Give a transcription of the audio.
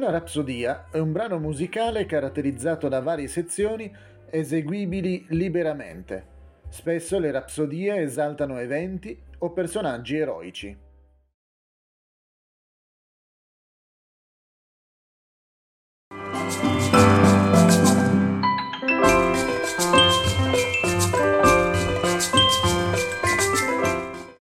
Una rapsodia è un brano musicale caratterizzato da varie sezioni eseguibili liberamente. Spesso le rapsodie esaltano eventi o personaggi eroici. Thank